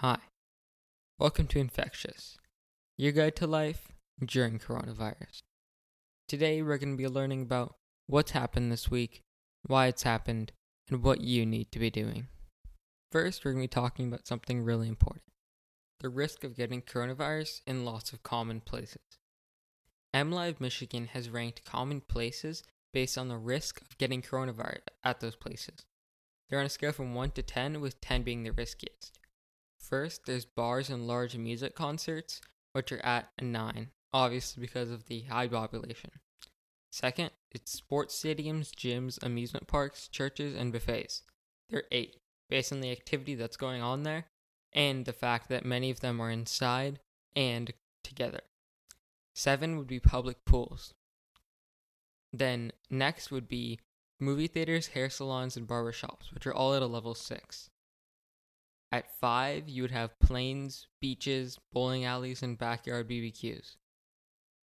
Hi, welcome to Infectious, your guide to life during coronavirus. Today we're going to be learning about what's happened this week, why it's happened, and what you need to be doing. First, we're going to be talking about something really important the risk of getting coronavirus in lots of common places. MLive Michigan has ranked common places based on the risk of getting coronavirus at those places. They're on a scale from 1 to 10, with 10 being the riskiest. First, there's bars and large music concerts, which are at a 9, obviously because of the high population. Second, it's sports stadiums, gyms, amusement parks, churches, and buffets. They're 8, based on the activity that's going on there and the fact that many of them are inside and together. 7 would be public pools. Then next would be movie theaters, hair salons, and barbershops, which are all at a level 6. At 5, you would have planes, beaches, bowling alleys, and backyard BBQs.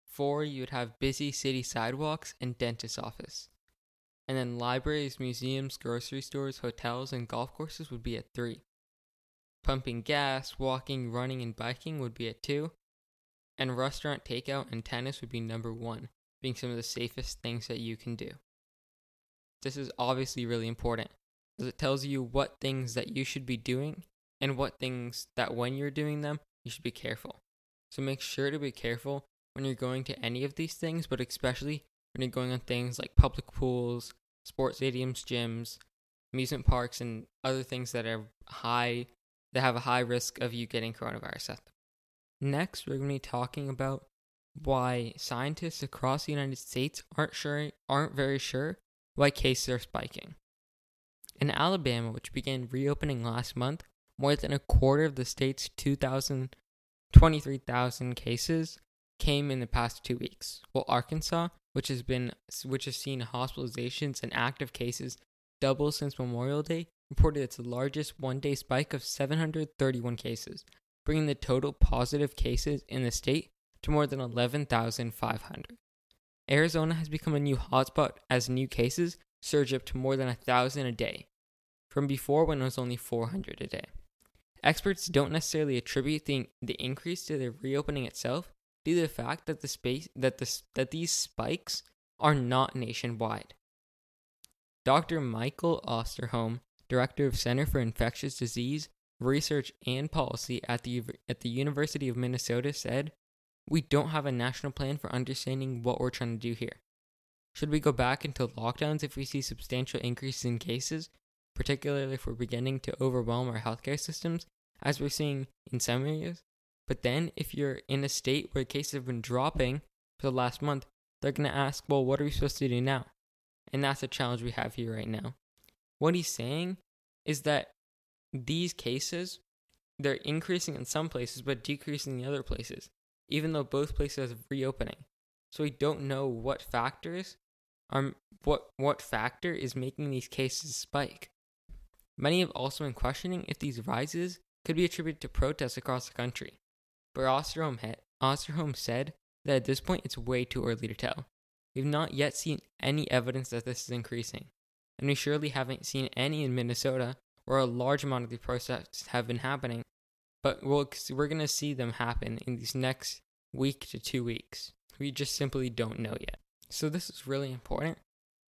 4, you would have busy city sidewalks and dentist office. And then libraries, museums, grocery stores, hotels, and golf courses would be at 3. Pumping gas, walking, running, and biking would be at 2. And restaurant takeout and tennis would be number 1, being some of the safest things that you can do. This is obviously really important because it tells you what things that you should be doing and what things that when you're doing them, you should be careful. So make sure to be careful when you're going to any of these things, but especially when you're going on things like public pools, sports stadiums, gyms, amusement parks, and other things that are high, that have a high risk of you getting coronavirus at them. Next, we're going to be talking about why scientists across the United States aren't sure, aren't very sure why cases are spiking. In Alabama, which began reopening last month, more than a quarter of the state's 2,000, 23,000 cases came in the past two weeks, while Arkansas, which has been which has seen hospitalizations and active cases double since Memorial Day, reported its largest one-day spike of 731 cases, bringing the total positive cases in the state to more than 11,500. Arizona has become a new hotspot as new cases surge up to more than 1,000 a day, from before when it was only 400 a day. Experts don't necessarily attribute the, the increase to the reopening itself due to the fact that the space that the, that these spikes are not nationwide. Dr. Michael Osterholm, director of Center for Infectious Disease Research and Policy at the at the University of Minnesota said, "We don't have a national plan for understanding what we're trying to do here. Should we go back into lockdowns if we see substantial increases in cases, particularly if we're beginning to overwhelm our healthcare systems, as we're seeing in some areas? But then, if you're in a state where cases have been dropping for the last month, they're going to ask, well, what are we supposed to do now? And that's the challenge we have here right now. What he's saying is that these cases, they're increasing in some places, but decreasing in other places, even though both places are reopening. So we don't know what factors are what what factor is making these cases spike. Many have also been questioning if these rises could be attributed to protests across the country. But Osterholm, Osterholm said that at this point it's way too early to tell. We've not yet seen any evidence that this is increasing, and we surely haven't seen any in Minnesota where a large amount of the protests have been happening. But we'll, we're going to see them happen in these next week to two weeks. We just simply don't know yet. So this is really important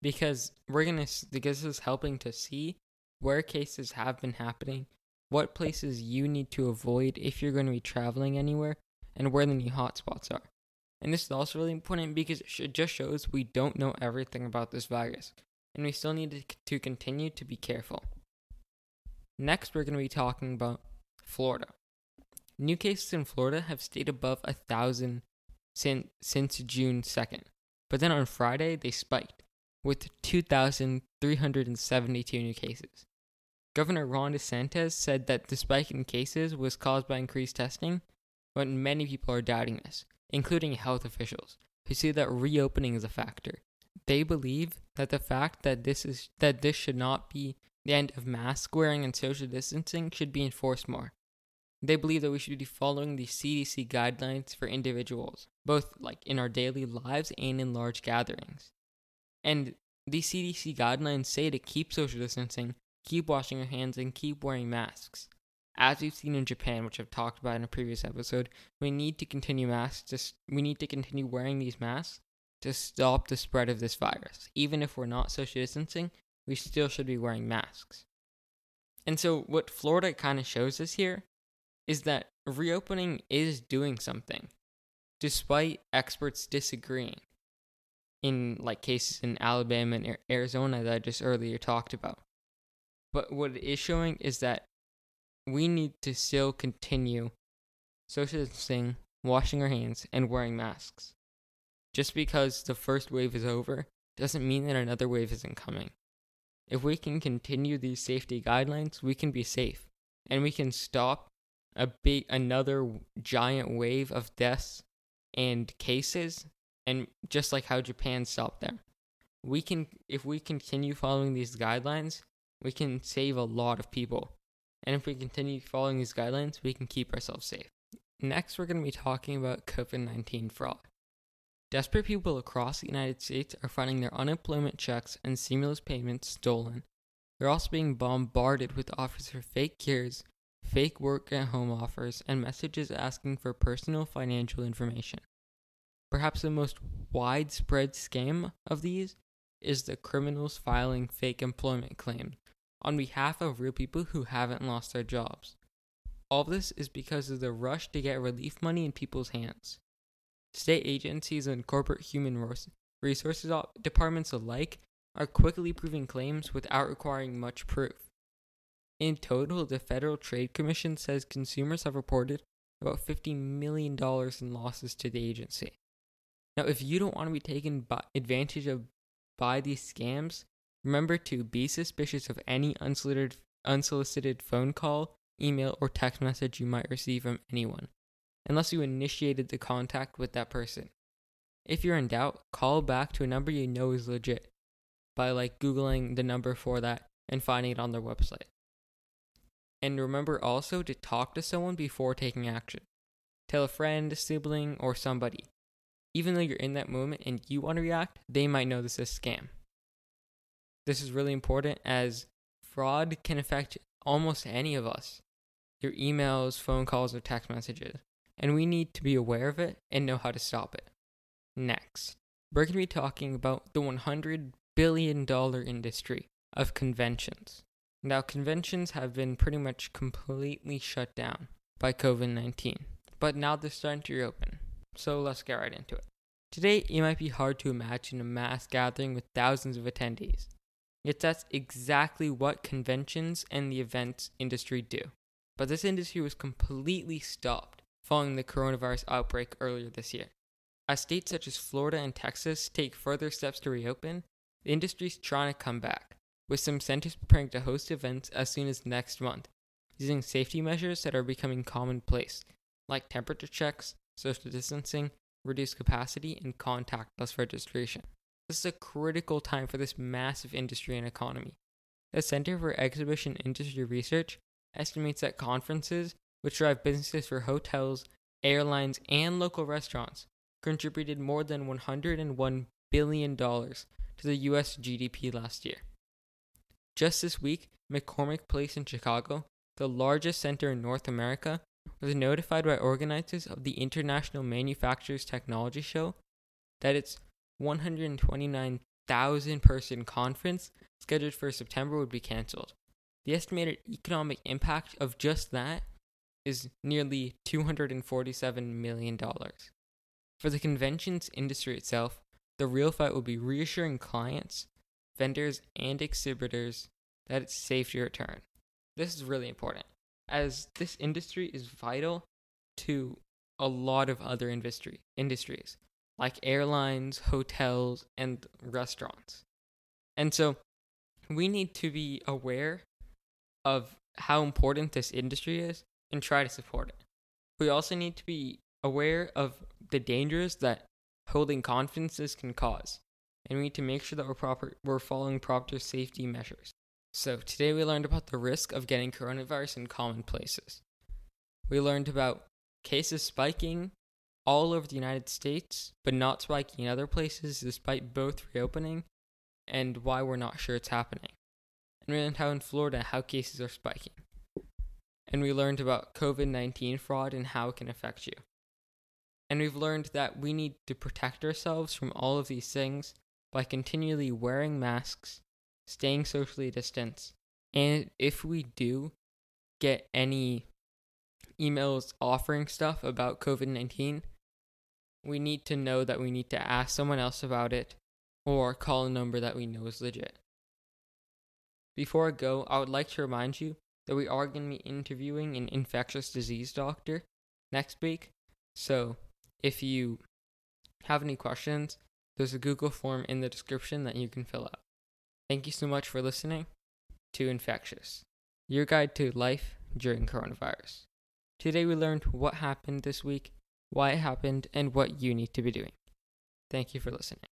because we're going to because this is helping to see where cases have been happening, what places you need to avoid if you're going to be traveling anywhere, and where the new hotspots are. And this is also really important because it just shows we don't know everything about this virus, and we still need to, continue to be careful. Next, we're going to be talking about Florida. New cases in Florida have stayed above a thousand since, since June 2nd, but then on Friday they spiked with 2,372 new cases. Governor Ron DeSantis said that the spike in cases was caused by increased testing, but many people are doubting this, including health officials, who see that reopening is a factor. They believe that the fact that this is that this should not be the end of mask wearing and social distancing should be enforced more. They believe that we should be following the CDC guidelines for individuals, both like in our daily lives and in large gatherings. And the CDC guidelines say to keep social distancing, keep washing your hands, and keep wearing masks. as we've seen in Japan, which I've talked about in a previous episode, we need to continue masks. We need to continue wearing these masks to stop the spread of this virus. Even if we're not social distancing, we still should be wearing masks. And so, what Florida kind of shows us here is that reopening is doing something, despite experts disagreeing. In like cases in Alabama and Arizona that I just earlier talked about. But what it is showing is that we need to still continue social distancing, washing our hands, and wearing masks. Just because the first wave is over doesn't mean that another wave isn't coming. If we can continue these safety guidelines, we can be safe and we can stop a big another giant wave of deaths and cases and just like how Japan stopped there. We can if we continue following these guidelines, we can save a lot of people. And if we continue following these guidelines, we can keep ourselves safe. Next, we're going to be talking about COVID 19 fraud. Desperate people across the United States are finding their unemployment checks and stimulus payments stolen. They're also being bombarded with offers for fake cures, fake work at home offers, and messages asking for personal financial information. Perhaps the most widespread scam of these is the criminals filing fake employment claims on behalf of real people who haven't lost their jobs. All this is because of the rush to get relief money in people's hands. State agencies and corporate human resources departments alike are quickly proving claims without requiring much proof. In total, the Federal Trade Commission says consumers have reported about $50 million in losses to the agency. Now, if you don't want to be taken by advantage of by these scams, remember to be suspicious of any unsolicited, unsolicited phone call, email, or text message you might receive from anyone unless you initiated the contact with that person. If you're in doubt, call back to a number you know is legit by like Googling the number for that and finding it on their website. And remember also to talk to someone before taking action. Tell a friend, sibling, or somebody. Even though you're in that moment and you want to react, they might know this is a scam. This is really important as fraud can affect almost any of us. Your emails, phone calls, or text messages and we need to be aware of it and know how to stop it. Next, we're going to be talking about the $100 billion industry of conventions. Now, conventions have been pretty much completely shut down by COVID 19, but now they're starting to reopen. So let's get right into it. Today, it might be hard to imagine a mass gathering with thousands of attendees. Yet that's exactly what conventions and the events industry do. But this industry was completely stopped following the coronavirus outbreak earlier this year. As states such as Florida and Texas take further steps to reopen, the industry is trying to come back, with some centers preparing to host events as soon as next month, using safety measures that are becoming commonplace, like temperature checks, social distancing, reduced capacity, and contactless registration. This is a critical time for this massive industry and economy. The Center for Exhibition Industry Research estimates that conferences which drive businesses for hotels, airlines, and local restaurants, contributed more than $101 billion to the U.S. GDP last year. Just this week, McCormick Place in Chicago, the largest center in North America, was notified by organizers of the International Manufacturers Technology Show that its 129,000 person conference scheduled for September would be canceled. The estimated economic impact of just that is nearly $247 million. For the conventions industry itself, the real fight will be reassuring clients, vendors, and exhibitors that it's safe to return. This is really important, as this industry is vital to a lot of other industry industries, like airlines, hotels, and restaurants. And so we need to be aware of how important this industry is and try to support it. We also need to be aware of the dangers that holding conferences can cause, and we need to make sure that we're proper we're following proper safety measures. So today we learned about the risk of getting coronavirus in common places. We learned about cases spiking all over the United States, but not spiking in other places despite both reopening, and why we're not sure it's happening. And we learned how in Florida how cases are spiking. and we learned about COVID 19 fraud and how it can affect you. And we've learned that we need to protect ourselves from all of these things by continually wearing masks, staying socially distanced, and if we do get any emails offering stuff about COVID 19, we need to know that we need to ask someone else about it or call a number that we know is legit. Before I go, I would like to remind you that we are going to be interviewing an infectious disease doctor next week. So if you have any questions, there's a Google form in the description that you can fill out. Thank you so much for listening to Infectious, your guide to life during coronavirus. Today we learned what happened this week, why it happened, and what you need to be doing. Thank you for listening.